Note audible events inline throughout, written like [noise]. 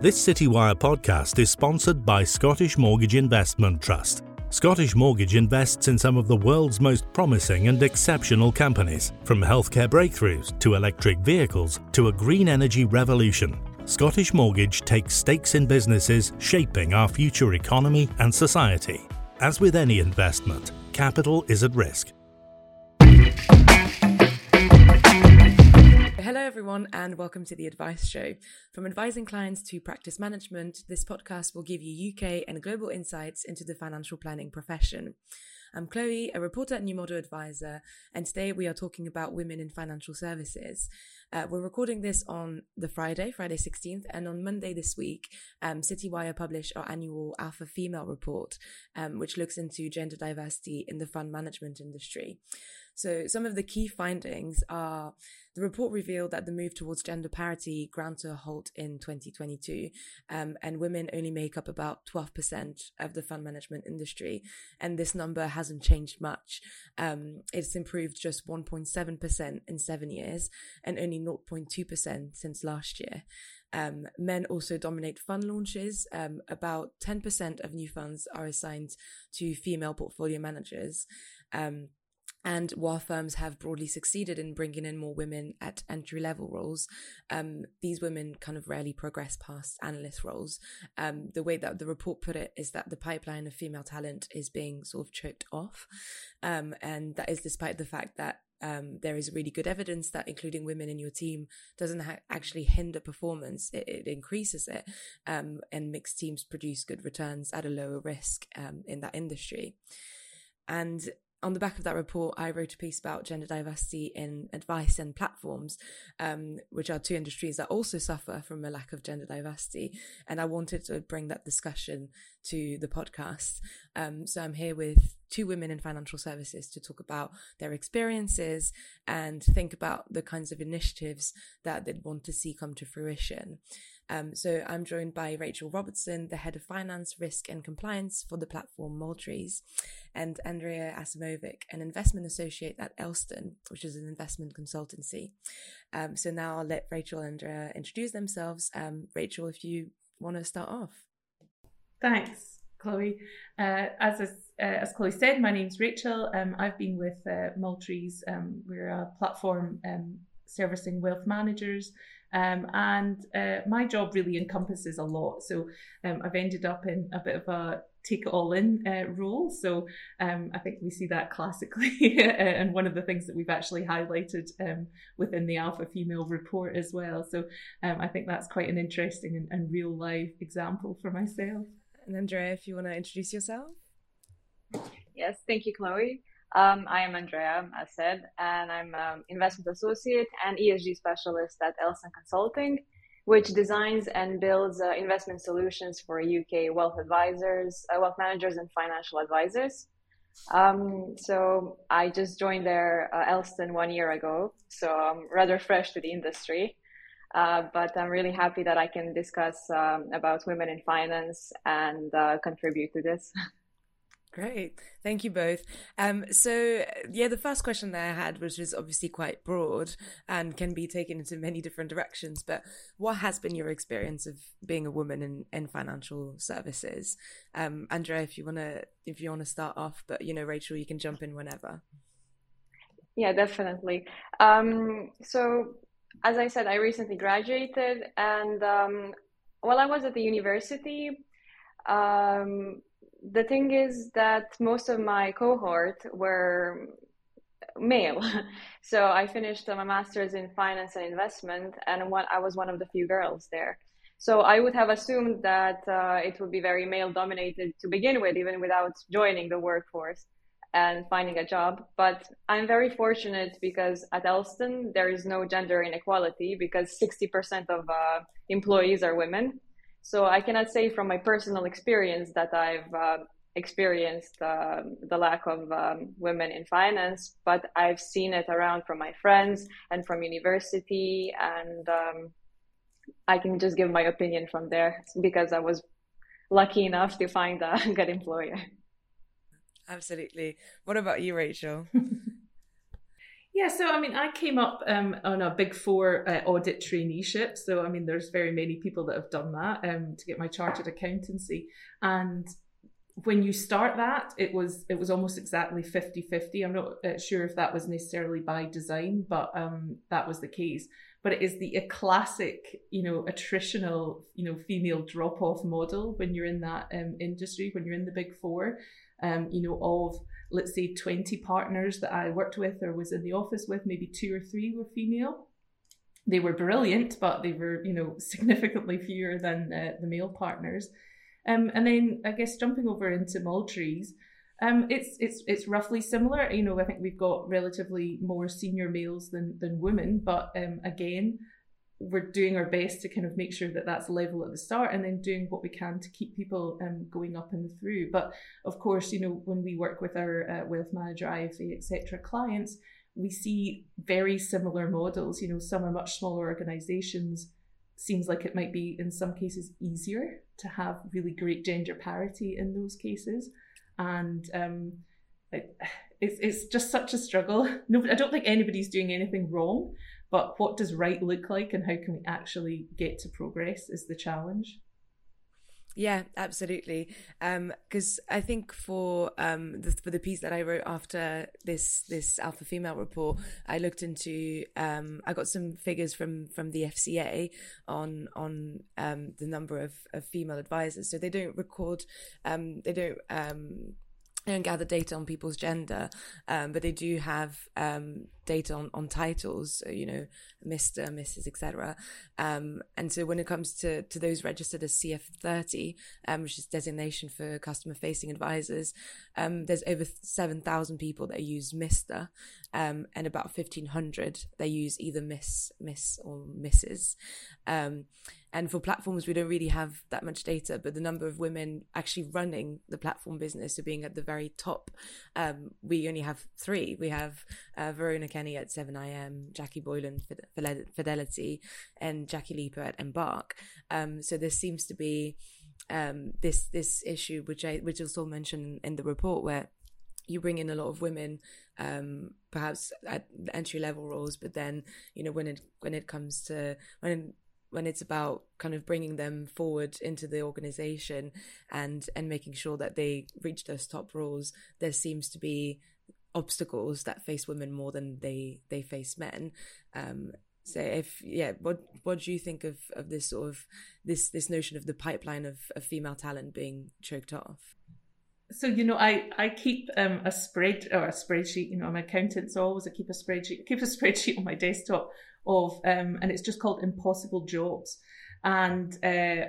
This Citywire podcast is sponsored by Scottish Mortgage Investment Trust. Scottish Mortgage invests in some of the world's most promising and exceptional companies, from healthcare breakthroughs to electric vehicles to a green energy revolution. Scottish Mortgage takes stakes in businesses shaping our future economy and society. As with any investment, capital is at risk. Hello, everyone, and welcome to the Advice Show. From advising clients to practice management, this podcast will give you UK and global insights into the financial planning profession. I'm Chloe, a reporter at New Model Adviser, and today we are talking about women in financial services. Uh, we're recording this on the Friday, Friday 16th, and on Monday this week, um, Citywire published our annual Alpha Female Report, um, which looks into gender diversity in the fund management industry. So, some of the key findings are the report revealed that the move towards gender parity ground to a halt in 2022, um, and women only make up about 12% of the fund management industry. And this number hasn't changed much. Um, it's improved just 1.7% in seven years and only 0.2% since last year. Um, men also dominate fund launches. Um, about 10% of new funds are assigned to female portfolio managers. Um, and while firms have broadly succeeded in bringing in more women at entry level roles, um, these women kind of rarely progress past analyst roles. Um, the way that the report put it is that the pipeline of female talent is being sort of choked off. Um, and that is despite the fact that um, there is really good evidence that including women in your team doesn't ha- actually hinder performance; it, it increases it, um, and mixed teams produce good returns at a lower risk um, in that industry. And on the back of that report, I wrote a piece about gender diversity in advice and platforms, um, which are two industries that also suffer from a lack of gender diversity. And I wanted to bring that discussion to the podcast. Um, so I'm here with two women in financial services to talk about their experiences and think about the kinds of initiatives that they'd want to see come to fruition. Um, so I'm joined by Rachel Robertson, the head of finance, risk, and compliance for the platform Multrees, and Andrea Asimovic, an investment associate at Elston, which is an investment consultancy. Um, so now I'll let Rachel and Andrea introduce themselves. Um, Rachel, if you want to start off. Thanks, Chloe. Uh, as uh, as Chloe said, my name's Rachel. Um, I've been with uh, Multrees. Um, we're a platform um, servicing wealth managers um, and uh, my job really encompasses a lot. So um, I've ended up in a bit of a take it all in uh, role. So um, I think we see that classically, [laughs] and one of the things that we've actually highlighted within the Alpha Female report as well. So I think that's quite an interesting and, and real life example for myself. And Andrea, if you want to introduce yourself. Yes, thank you, Chloe. Um, I am Andrea, as said, and I'm an investment associate and ESG specialist at Elston Consulting, which designs and builds uh, investment solutions for UK wealth advisors, uh, wealth managers, and financial advisors. Um, so I just joined there uh, Elston one year ago, so I'm rather fresh to the industry. Uh, but I'm really happy that I can discuss um, about women in finance and uh, contribute to this. [laughs] Great. Thank you both. Um, so, yeah, the first question that I had, which is obviously quite broad and can be taken into many different directions, but what has been your experience of being a woman in, in financial services? Um, Andrea, if you want to, if you want to start off, but, you know, Rachel, you can jump in whenever. Yeah, definitely. Um, so, as I said, I recently graduated and, um, while I was at the university, um, the thing is that most of my cohort were male. [laughs] so I finished my master's in finance and investment, and one, I was one of the few girls there. So I would have assumed that uh, it would be very male dominated to begin with, even without joining the workforce and finding a job. But I'm very fortunate because at Elston, there is no gender inequality because 60% of uh, employees are women. So I cannot say from my personal experience that I've uh, experienced uh, the lack of um, women in finance, but I've seen it around from my friends and from university, and um, I can just give my opinion from there because I was lucky enough to find a [laughs] good employer. Absolutely. What about you, Rachel? [laughs] Yeah, so I mean, I came up um, on a Big Four uh, audit traineeship. So I mean, there's very many people that have done that um, to get my chartered accountancy. And when you start that, it was it was almost exactly 50-50. I'm not uh, sure if that was necessarily by design, but um, that was the case. But it is the a classic, you know, attritional, you know, female drop off model when you're in that um, industry, when you're in the Big Four. Um, you know, of let's say 20 partners that I worked with or was in the office with, maybe two or three were female. They were brilliant, but they were, you know, [laughs] significantly fewer than uh, the male partners. Um, and then I guess jumping over into Multrees, um, it's it's it's roughly similar. You know, I think we've got relatively more senior males than than women, but um, again, we're doing our best to kind of make sure that that's level at the start and then doing what we can to keep people um, going up and through. But of course you know when we work with our uh, wealth manager ifa etc clients we see very similar models. You know some are much smaller organizations. Seems like it might be in some cases easier to have really great gender parity in those cases. And um, it, [sighs] it's, it's just such a struggle. [laughs] No i don't think anybody's doing anything wrong but what does right look like and how can we actually get to progress is the challenge. Yeah, absolutely. Because um, I think for um, the, for the piece that I wrote after this this alpha female report, I looked into um, I got some figures from from the FCA on on um, the number of, of female advisors. So they don't record, um, they don't don't gather data on people's gender, um, but they do have um, data on, on titles, you know, Mr., Mrs., etc. Um, and so when it comes to, to those registered as CF30, um, which is designation for customer facing advisors, um, there's over 7,000 people that use Mr. Um, and about 1,500 they use either Miss, Miss or Mrs. And for platforms, we don't really have that much data, but the number of women actually running the platform business, so being at the very top, um, we only have three. We have uh, Verona Kenny at 7IM, Jackie Boylan, Fidelity, and Jackie Leiper at Embark. Um, so there seems to be um, this this issue, which I which also mentioned in the report, where you bring in a lot of women, um, perhaps at entry level roles, but then you know when it when it comes to when when it's about kind of bringing them forward into the organization and and making sure that they reach those top roles there seems to be obstacles that face women more than they they face men. Um, so if yeah what what do you think of of this sort of this this notion of the pipeline of, of female talent being choked off? So you know i i keep um, a spread or a spreadsheet you know i'm an accountant so always i keep a spreadsheet I keep a [laughs] spreadsheet on my desktop of, um, and it's just called Impossible Jobs. And uh,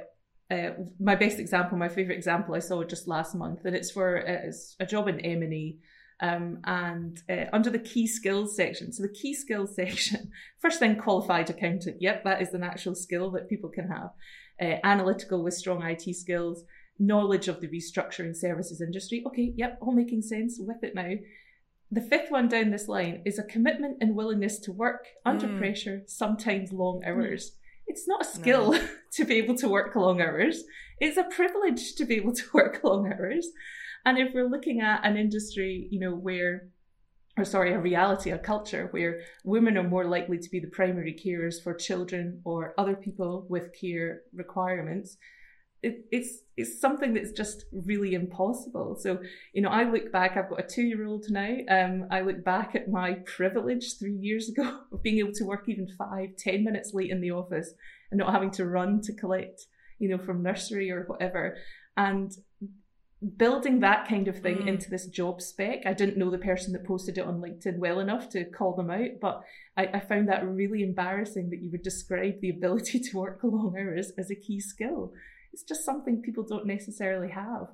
uh, my best example, my favorite example, I saw just last month, and it's for uh, it's a job in M and E. Um, and uh, under the key skills section, so the key skills [laughs] section, first thing, qualified accountant. Yep, that is an actual skill that people can have. Uh, analytical with strong IT skills, knowledge of the restructuring services industry. Okay, yep, all making sense with it now. The fifth one down this line is a commitment and willingness to work under mm. pressure, sometimes long hours. Mm. It's not a skill no. [laughs] to be able to work long hours. It's a privilege to be able to [laughs] work long hours. And if we're looking at an industry, you know, where or sorry, a reality, a culture where women are more likely to be the primary carers for children or other people with care requirements, it, it's it's something that's just really impossible. So, you know, I look back, I've got a two year old now. Um, I look back at my privilege three years ago [laughs] of being able to work even five, ten minutes late in the office and not having to run to collect, you know, from nursery or whatever. And building that kind of thing mm. into this job spec, I didn't know the person that posted it on LinkedIn well enough to call them out, but I, I found that really embarrassing that you would describe the ability [laughs] to work long hours as a key skill it's just something people don't necessarily have.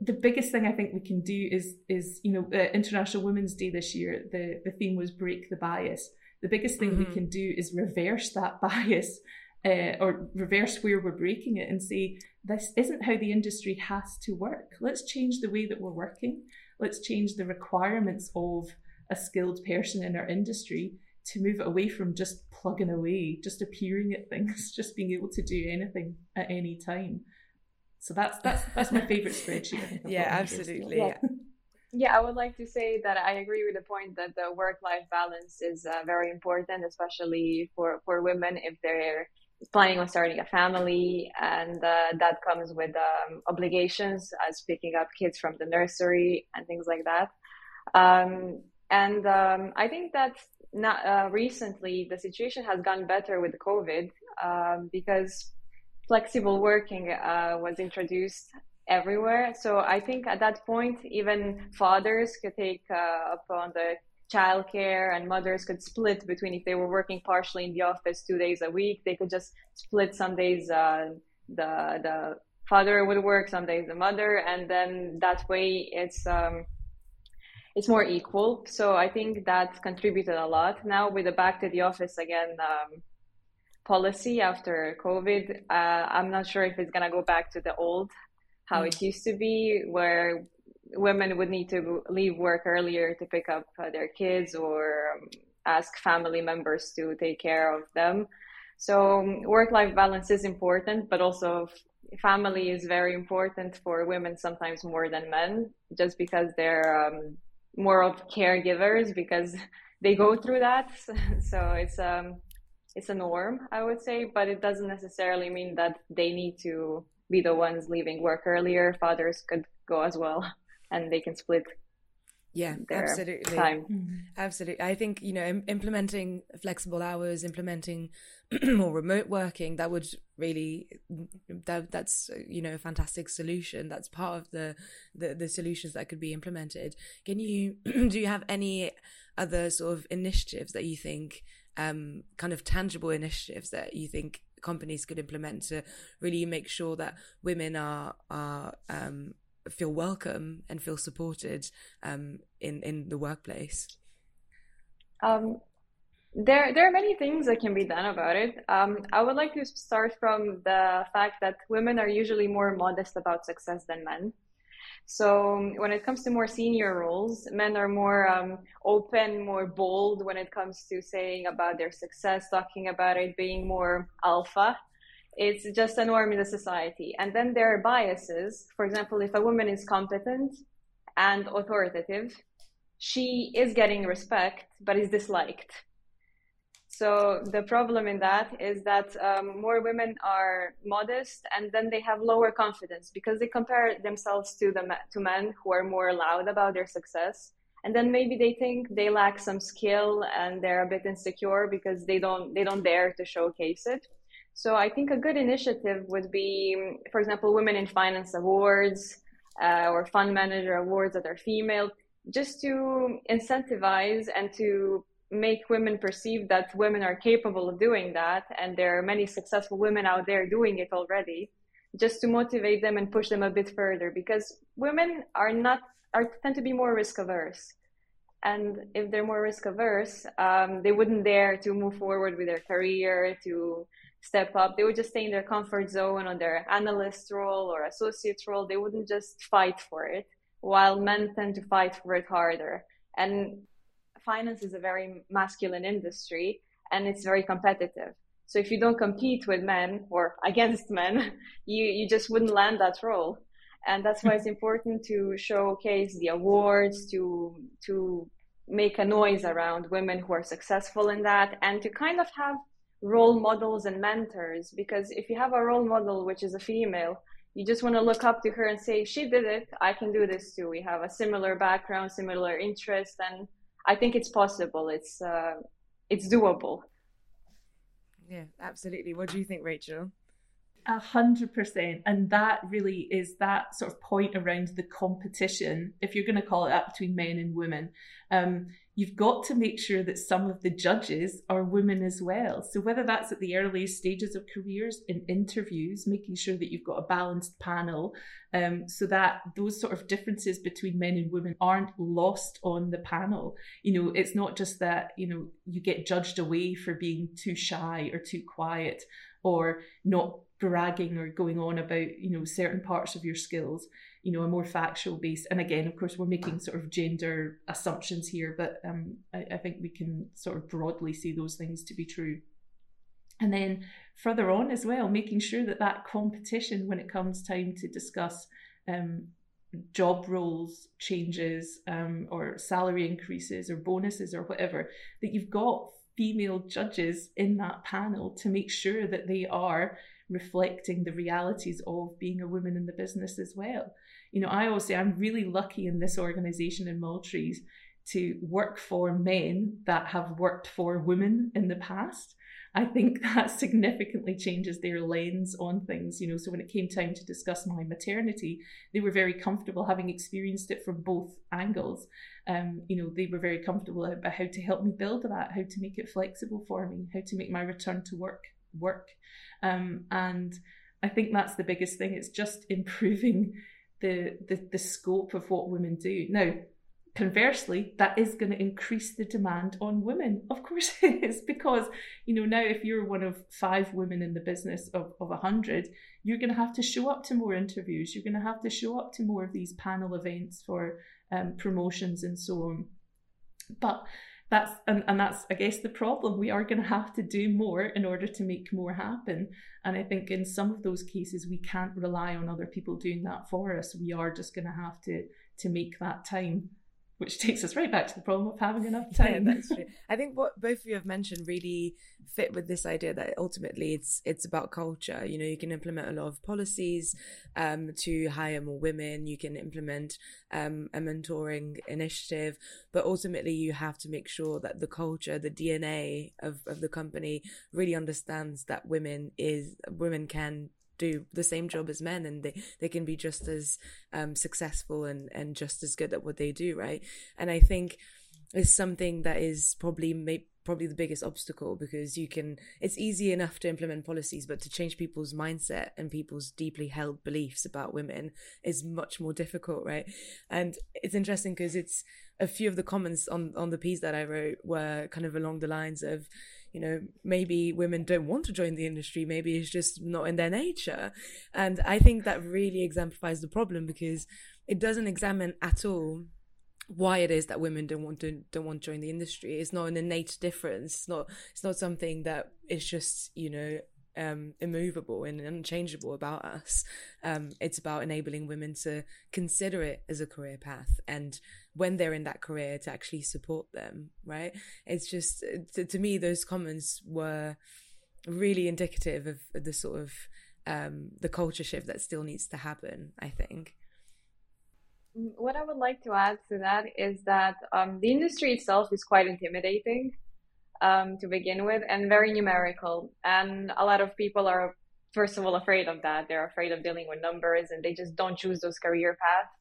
The biggest thing I think we can do is is you know uh, International Women's Day this year. The the theme was break the bias. The biggest thing mm-hmm. we can do is reverse that [laughs] bias uh, or reverse where we're breaking it and say this isn't how the industry has to work. Let's change the way that we're working. Let's change the requirements of a skilled person in our industry to move it away from just plugging away, just appearing at things, [laughs] just being able to do anything at any time. So that's that's that's my favorite spreadsheet. yeah, absolutely. Yeah. [laughs] Yeah, I would like to say that I agree with the point that the work-life balance is uh, very important, especially for for women if they're planning on starting a family, and uh, that comes with um, obligations as picking up kids from the nursery and things like that. Um, and um, I think that not, uh, recently the situation has gone better with COVID um, because flexible working uh, was introduced everywhere. So I think at that point, even fathers could take uh, upon the childcare and mothers could split between if they were working partially in the office two days a week, they could just split some days uh, the the father would work, some days the mother, and then that way it's um, it's more equal. So I think that contributed a lot. Now with the back to the office again um, policy after COVID, uh, I'm not sure if it's gonna go back to the old how mm. it used to be, where women would need to leave work earlier to pick up uh, their kids or um, ask family members to take care of them. So um, work-life balance is important, but also family is very important for women sometimes more than men, just because they're um, more of caregivers because they go through that. [laughs] So it's um it's a norm, I would say, but it doesn't necessarily mean that they need to be the ones leaving work earlier. Fathers could go as well, and they can split yeah absolutely. mm-hmm. absolutely. I think you know Im- implementing flexible hours implementing [clears throat] more remote working that would really that that's you know a fantastic solution. That's part of the the, the solutions that could be implemented. Can you [clears throat] do you have any other sort of initiatives that you think um kind of tangible initiatives that you think companies could implement to really make sure that women are are um feel welcome and feel supported um, in in the workplace? Um, there there are many things that can be done about it. Um, I would like to start from the fact that women are usually more modest about success than men. So when it comes to more senior roles, men are more um, open, more bold when it comes to saying about their success, talking about it, being more alpha it's just a norm in the society. And then there are biases. For example, if a woman is competent and authoritative, she is getting respect, but is disliked. So the problem in that is that um, more women are modest, and then they have lower confidence because they compare themselves to the to men who are more loud about their success, and then maybe they think they lack some skill and they're a bit insecure because they don't they don't dare to showcase it. So I think a good initiative would be, for example, Women in Finance Awards uh, or Fund Manager Awards that are female, just to incentivize and to make women perceive that women are capable of doing that. And there are many successful women out there doing it already, just to motivate them and push them a bit further because women are not, are tend to be more risk averse. And if they're more risk averse, um, they wouldn't dare to move forward with their career, to step up. They would just stay in their comfort zone on their analyst role or associate role. They wouldn't just fight for it, while men tend to fight for it harder. And finance is a very masculine industry and it's very competitive. So if you don't compete with men or against men, [laughs] you, you just wouldn't land that role. And that's why it's [laughs] important to showcase the awards, to to make a noise around women who are successful in that, and to kind of have role models and mentors because if you have a role model which is a female you just want to look up to her and say she did it i can do this too. We have a similar background similar interest and i think it's possible. It's uh, it's doable. Yeah absolutely. What do you think rachel? A hundred percent. And that really is that sort of point around the competition, if you're going to call it that, between men and women. Um, you've got to make sure that some of the judges are women as well. So whether that's at the earliest stages of careers in interviews, making sure that you've got a balanced panel, um, so that those sort of differences between men and women aren't lost on the panel. You know, it's not just that you know you get judged away for being too shy or too quiet or not bragging or going on about you know certain parts of your skills you know a more factual base and again of course we're making sort of gender assumptions here but um, I, I, think we can sort of broadly see those things to be true and then further on as well making sure that that competition when it comes time to discuss um, job roles changes um, or salary increases or bonuses or whatever, that you've got female judges in that panel to make sure that they are reflecting the realities of being a woman in the business as well. You know, I always say I'm really lucky in this organization in Multrees to work for men that have worked for women in the past. I think [laughs] that significantly changes their lens on things. You know, so when it came time to discuss my maternity, they were very comfortable having experienced it from both angles. Um, you know, they were very comfortable about how to help me build that, how to make it flexible for me, how to make my return to work work. Um, and I think that's the biggest thing. It's just [laughs] improving the, the the scope of what women do. Now, conversely, that is going to increase the demand on women. Of course [laughs] it is, because, you know, now if you're one of five women in the business of, of a hundred, you're going to have to show up to more interviews. You're going to have to show up to more of these panel events for um, promotions and so on. But that's and, and that's I guess the problem. We are going to have to do more in order to make more happen. And I think in some of those cases we can't rely on other people doing that for us. We are just going to have to to make that time which takes us right back to the problem of having enough time. Yeah, that's true. I think what both of you have mentioned really fit with this idea that ultimately it's it's about culture. You know, you can implement a lot of policies um, to hire more women. You can implement um, a mentoring initiative, but ultimately you have to make sure that the culture, the DNA of, of the company, really understands that women is women can do the same job as men and they, they can be just as um, successful and, and just as good at what they do, right? And I think it's something that is probably may, probably the biggest obstacle because you can it's easy enough to implement policies but to change people's mindset and people's deeply held beliefs about women is much more difficult right and it's interesting because it's a few of the comments on on the piece that i wrote were kind of along the lines of you know, maybe women don't want to join the industry. Maybe it's just not in their nature. And I think that really exemplifies the problem because it doesn't examine at all why it is that women don't want to don't want to join the industry. It's not an innate difference. It's not it's not something that is just, you know, um, immovable and unchangeable about us. Um, it's about enabling women to consider it as a career path and when they're in that career to actually support them, right? It's just, to, to me, those comments were really indicative of the sort of um, the culture shift that still needs to happen, I think. What I would like to add to that is that um, the industry itself is quite intimidating um, to begin with and very numerical. And a lot of people are, first of all, afraid of that. They're afraid of dealing with numbers and they just don't choose those career paths.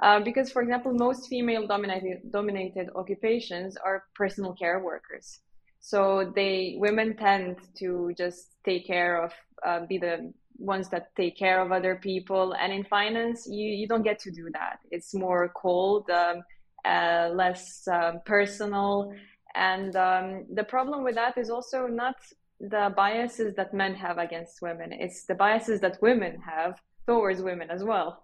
Uh, because, for example, most female dominated, dominated occupations are personal care workers. So they women tend to just take care of, uh, be the ones that take care of other people. And in finance, you, you don't get to do that. It's more cold, um, uh, less um, personal, and um, the problem with that is also not the biases that men have against women, it's the biases that women have towards women as well.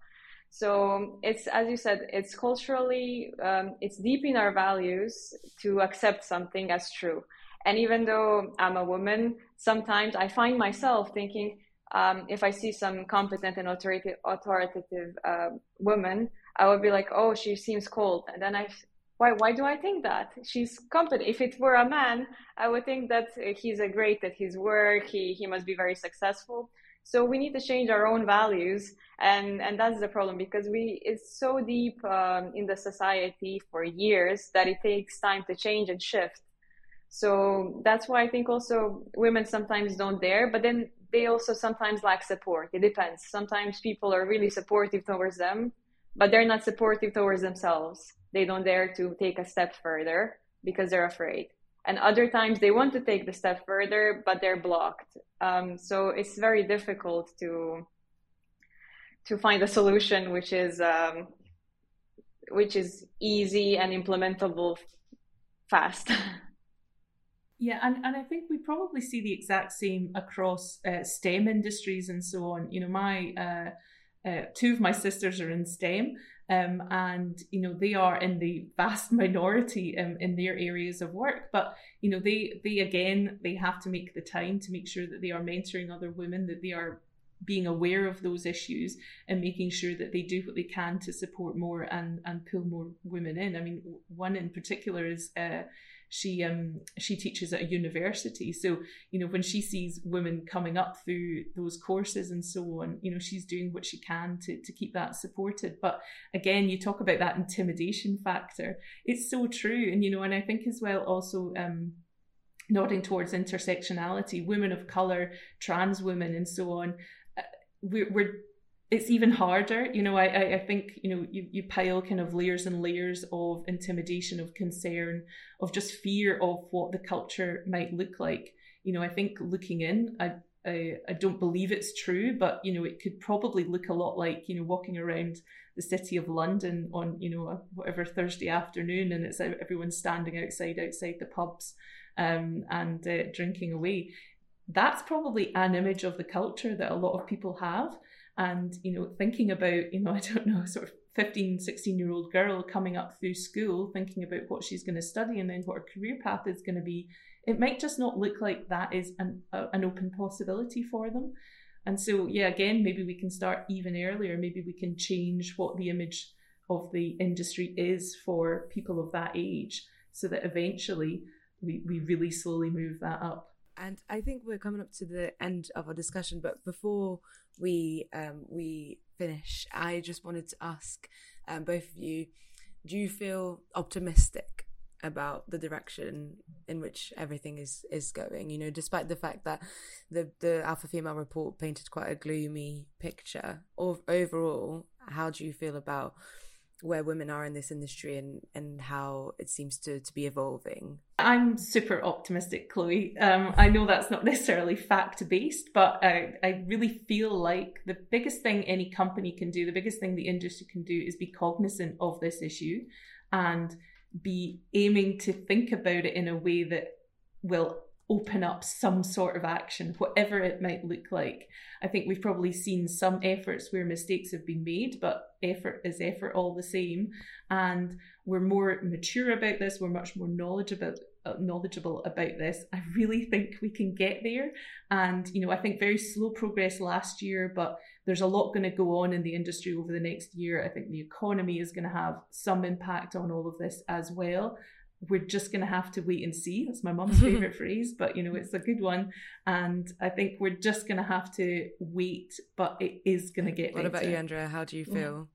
So it's, as you said, it's culturally, um, it's deep in our values to accept something as true. And even though I'm a woman, sometimes I find myself thinking, um, if I see some competent and authoritative, authoritative uh, woman, I would be like, oh, she seems cold. And then I why why do I think that she's competent? If it were a man, I would think that he's a great at his work. He he must be very successful. So we need to change our own values, and and that's the problem because we it's so deep um, in the society for years that it takes time to change and shift. So that's why I think also women sometimes don't dare, but then they also sometimes lack support. It depends. Sometimes people are really supportive towards them, but they're not supportive towards themselves they don't dare to take a step further because they're afraid and other times they want to take the step further but they're blocked. Um, so it's very difficult to to find a solution which is um, which is easy and implementable fast. [laughs] Yeah and, and i think we probably see the exact same across uh, stem industries and so on. You know my uh, uh, two of my sisters are in STEM, um, and you know they are in the vast [laughs] minority um, in their areas of work. But you know they they again they have to make the time to make sure that they are mentoring other women, that they are being aware of those issues and making sure that they do what they can to support more and and pull more women in. I mean, one in particular is. Uh, she um she teaches at a university. So you know when she sees women coming up through those courses and so on you know she's doing what she can to, to keep that supported. But again you talk about that intimidation factor. It's so true. And you know and i think as well also um nodding towards intersectionality women of color trans women and so on uh, we're, we're it's even harder. You know, I, I think, you know, you, you pile kind of layers and layers of intimidation, of concern, of just fear of what the culture might look like. You know, I think looking in, I, I, I don't believe it's true, but, you know, it could probably look a lot like, you know, walking around the city of London on, you know, whatever Thursday afternoon and it's everyone standing outside, outside the pubs um, and uh, drinking away. That's probably an image of the culture that a lot of people have and you know thinking about you know [laughs] i don't know sort of 15 16 year old girl coming up through school thinking about what she's going to study and then what her career path is going to be it might just not look like that is an, a, an open possibility for them. And so yeah again maybe we can start even earlier. Maybe we can change what the image of the industry is for people of that age so that eventually we, we really slowly move that up and I think we're coming up to the end of our discussion, but before we um, we finish, I just wanted to ask um, both of you: Do you feel optimistic about the direction in which everything is is going? You know, despite the fact that the the Alpha Female report painted quite a gloomy picture of overall, how do you feel about where women are in this industry and and how it seems to to be evolving? I'm super optimistic chloe. Um, i know that's not [laughs] necessarily fact based but I, I really feel like the biggest thing any company can do the biggest thing the industry can do is be cognizant of this issue and be aiming to think about it in a way that will open up some sort of action, whatever it might look like. I think we've probably seen some efforts where mistakes have been made, but effort is effort all the same. And we're more mature about this, we're much more knowledgeable uh, knowledgeable about this. I really think we can get there. And, you know, I think very slow progress last year, but there's a lot going to go on in the industry over the next year. I think the economy is going to have some impact on all of this as well we're just going to have to wait and see. That's my mom's [laughs] favorite phrase, but you know, it's a good one. And I think we're just going to have to wait, but it is going to get What better. about you, Andrea? How do you feel?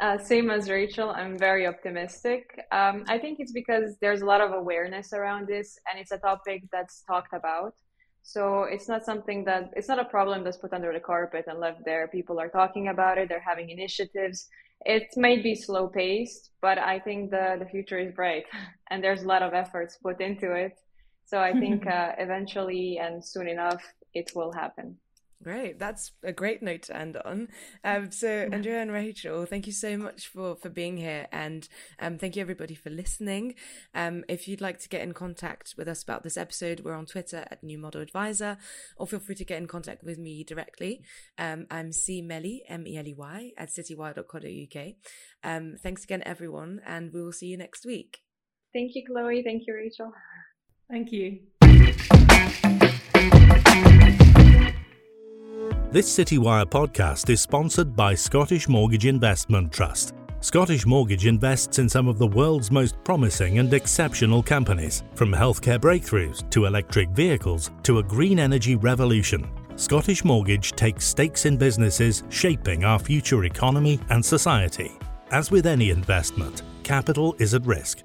Uh, same as Rachel, I'm very optimistic. Um, I think it's because there's a lot of awareness around this and it's a topic that's talked about. So it's not something that, it's not a problem that's put under the carpet and left there. People are talking about it, they're having initiatives it may be slow paced, but I think the, the future is bright [laughs] and there's a lot of efforts put into it. So I think [laughs] uh, eventually and soon enough, it will happen. Great. That's a great note to end on. Um, so, Andrea and Rachel, thank you so much for, for being here. And um, thank you, everybody, for listening. Um, if you'd like to get in contact with us about this episode, we're on Twitter at New Model Adviser, or feel free to get in contact with me directly. Um, I'm C Meley, M E L E Y, at citywire.co.uk. Um, thanks again, everyone, and we will see you next week. Thank you, Chloe. Thank you, Rachel. Thank you. This Citywire podcast is sponsored by Scottish Mortgage Investment Trust. Scottish Mortgage invests in some of the world's most promising and exceptional companies, from healthcare breakthroughs to electric vehicles to a green energy revolution. Scottish Mortgage takes stakes in businesses shaping our future economy and society. As with any investment, capital is at risk